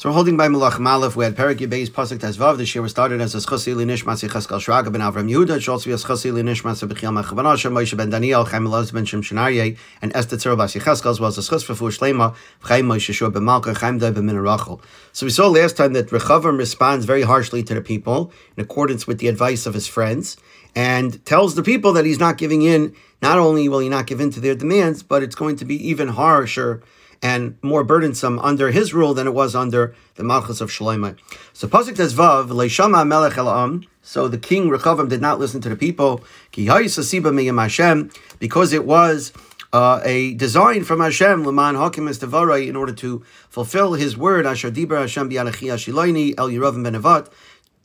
So we're holding by Malach Malef. We had Perik Yibei's Pasuk Tezvav. This year we started as a Schasi Linishmas Yecheskel Shraga ben Avram Yehuda. It should also be a Schasi Linishmas Bechiel Mechavan Hashem, Moshe ben Daniel, Chaim Elaz ben Shem Shenarye, and Esther Tzir Bas Yecheskel, as well as a Schus for Fush Lema, Chaim Moshe Shur ben Malka, Chaim Dai ben Minarachel. So we saw last time that Rechavam responds very harshly to the people in accordance with the advice of his friends and tells the people that he's not giving in. Not only will he not give in to their demands, but it's going to be even harsher and more burdensome under his rule than it was under the Malchus of Shloimeh. So Pasuk Tezvav, Leishama Melech Elam, so the king Rechavam did not listen to the people, because it was uh, a design from Hashem, Leman Hakim Estevarai, in order to fulfill his word, Asher Dibra Hashem Bi'alachi Ashilaini El Yeravam Ben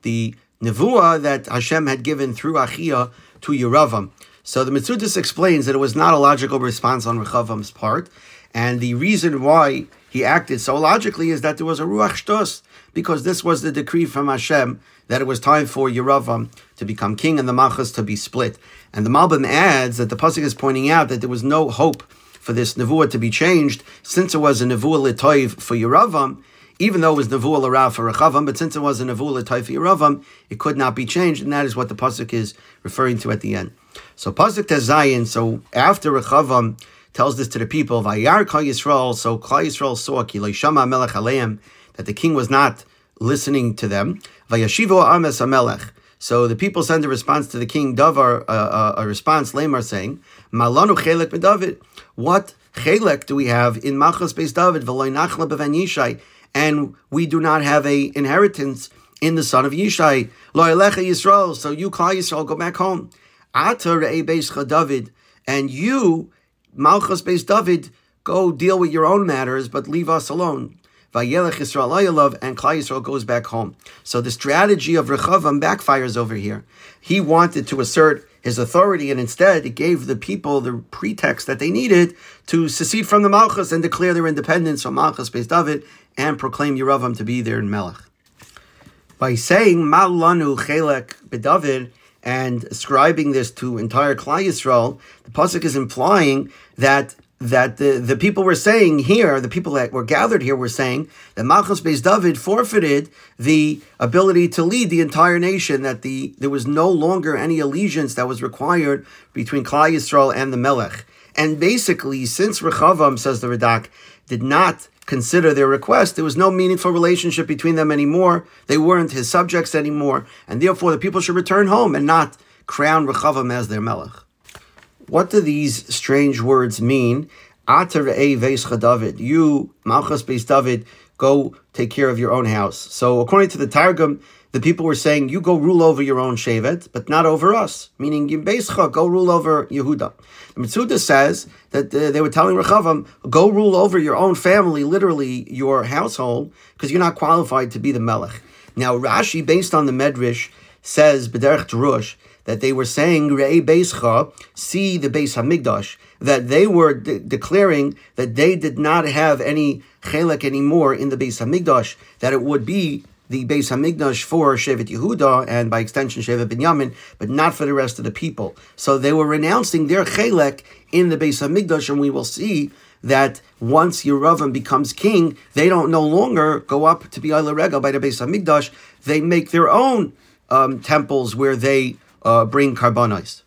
the nevuah that Hashem had given through Achia to Yeravam. So the Mitzudis explains that it was not a logical response on Rechavam's part, and the reason why he acted so logically is that there was a ruach shtos, because this was the decree from Hashem that it was time for Yeravam to become king and the Malchus to be split. And the Malbim adds that the pasuk is pointing out that there was no hope for this nevuah to be changed, since it was a nevuah litoiv for Yeravam, even though it was nevuah l'rav for Rechavam, but since it was a nevuah litoiv for Yeravam, it could not be changed, and that is what the pasuk is referring to at the end. So pasuk tezayin. So after Rechavam tells this to the people. Vayar Klal Yisrael. So Klal Yisrael saw Kilei Shama Melech Aleim that the king was not listening to them. Vayashivo Ames Amelech. So the people send a response to the king, Davar, uh, uh, a response, Lamar, saying, Malanu Chelek David. What Chelek do we have in Malchus Beis David, V'loy Nachla Bevan and we do not have a inheritance in the son of Yishai. Lo Elecha Yisrael, so you, Klal Yisrael, go back home. Ata Re'e Beis David, and you Malchus Beis David, go deal with your own matters, but leave us alone. Vayelech Yisrael Ayalav, and Klal Yisrael goes back home. So the strategy of Rechavam backfires over here. He wanted to assert his authority, and instead he gave the people the pretext that they needed to secede from the Malchus and declare their independence from Malchus Beis David and proclaim Yeravam to be their Melech. By saying Malanu Chelek Bedavid, and ascribing this to entire Klal Yisrael, the pasuk is implying that that the, the people were saying here, the people that were gathered here were saying that Malchus Beis David forfeited the ability to lead the entire nation, that the there was no longer any allegiance that was required between Klal Yisrael and the Melech. And basically, since Rechavam, says the Radak, did not consider their request, there was no meaningful relationship between them anymore. They weren't his subjects anymore, and therefore the people should return home and not crown Rechavam as their melech. What do these strange words mean? Atar Vescha David, you, Malchus Beis David, go take care of your own house. So according to the Targum, the people were saying, you go rule over your own Shevet, but not over us. Meaning, Yimbeischa, go rule over Yehuda. The Mitzuda says that uh, they were telling Rechavam, go rule over your own family, literally your household, because you're not qualified to be the Melech. Now, Rashi, based on the Medrash, says, B'derech Drush, that they were saying, Re'ei Beischa, see the Beis Hamikdash, that they were de- declaring that they did not have any chelek anymore in the Beis Hamikdash, that it would be the Beis Hamikdash for Shevet Yehuda and by extension Shevet Binyamin, but not for the rest of the people. So they were renouncing their chelek in the Beis Hamikdash, and we will see that once Yeravam becomes king, they don't no longer go up to be Rega by the Beis Hamikdash. They make their own um, temples where they uh, bring karbanos.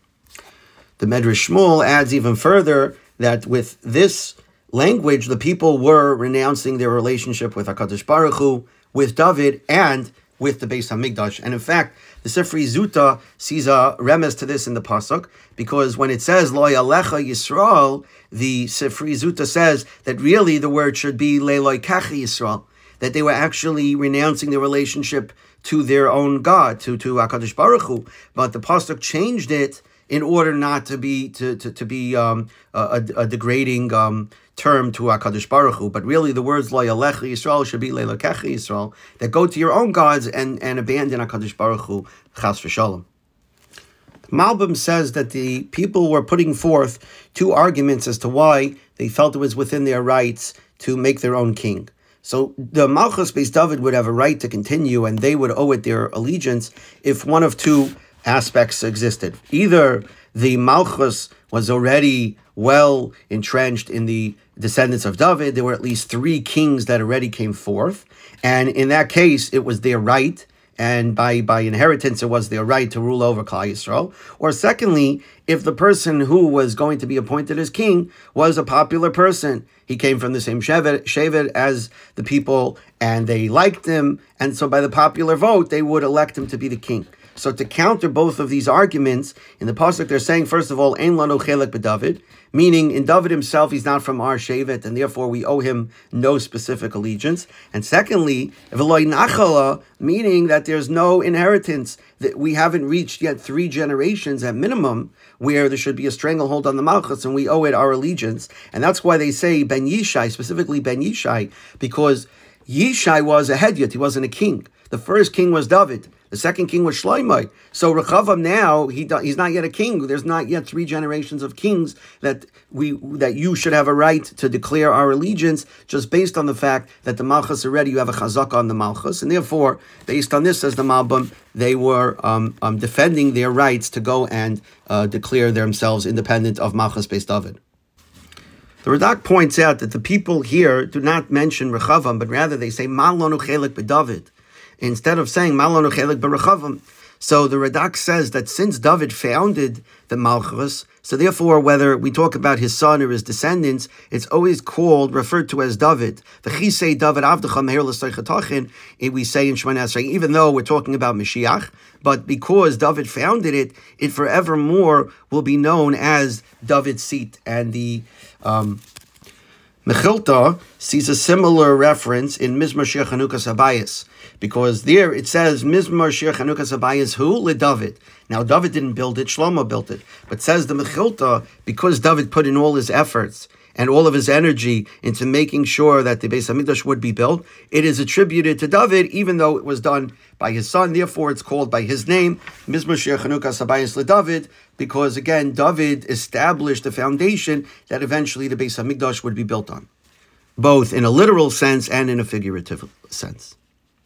The Medrash Shmuel adds even further that with this language, the people were renouncing their relationship with Hakadosh Baruch Hu with David and with the Beis Hamikdash. And in fact, the Sifri Zuta sees a remes to this in the pasuk because when it says Lo Alecha Yisrael, the Sifri Zuta says that really the word should be Leiloi Kachi Yisrael, that they were actually renouncing their relationship to their own God, to to Hakadosh Baruch Hu. But the pasuk changed it in order not to be to to, to be um, a, a, degrading um, term to Hakadosh Baruch Hu, but really the words Lo Yisrael should be Leilakecha Yisrael that go to your own gods and and abandon Hakadosh Baruch Hu Chas v'Shalom. Malbim says that the people were putting forth two arguments as to why they felt it was within their rights to make their own king. So the Malchus Beis David would have a right to continue, and they would owe it their allegiance if one of two aspects existed. Either the Malchus was already well entrenched in the descendants of David. There were at least three kings that already came forth. And in that case, it was their right and by, by inheritance, it was their right to rule over Klal Yisrael. Or secondly, if the person who was going to be appointed as king was a popular person, he came from the same shevet, shevet as the people, and they liked him, and so by the popular vote, they would elect him to be the king. So to counter both of these arguments, in the pasuk they're saying first of all, "Ein lanu chelek b'David," meaning in David himself he's not from our shevet, and therefore we owe him no specific allegiance. And secondly, "V'loy nachala," meaning that there's no inheritance that we haven't reached yet three generations at minimum where there should be a stranglehold on the malchus, and we owe it our allegiance. And that's why they say Ben Yishai, specifically Ben Yishai, because Yishai was a hedyot, he wasn't a king. The first king was David. The second king was Shloimeh. So Rechavam now he he's not yet a king. There's not yet three generations of kings that we that you should have a right to declare our allegiance just based on the fact that the Malchus already you have a chazak on the Malchus, and therefore based on this, says the Malbim, they were um, um, defending their rights to go and uh, declare themselves independent of Malchus Beis David. The Radak points out that the people here do not mention Rechavam, but rather they say Malonu Chelik B'David instead of saying Malonu Chelik B'Rechavam. So the Radak says that since David founded the Malchus, so therefore whether we talk about his son or his descendants, it's always called, referred to as David. The Chisei David L'Seichatochen, we say in Shemoneh Esrei, even though we're talking about Mashiach, but because David founded it, it forevermore will be known as David's seat. And the um, Mechilta sees a similar reference in Mizmor Shir Chanukas Abayis, because there it says Mizmor Shir Chanukas Abayis who? Le David. Now David didn't build it, Shlomo built it. But says the Mechilta, because David put in all his efforts and all of his energy into making sure that the Beis Hamikdash would be built, it is attributed to David, even though it was done by his son. Therefore, it's called by his name, Mizmor Shir Chanukas Abayis Le David, because again, David established the foundation that eventually the Beis Hamikdash would be built on, both in a literal sense and in a figurative sense.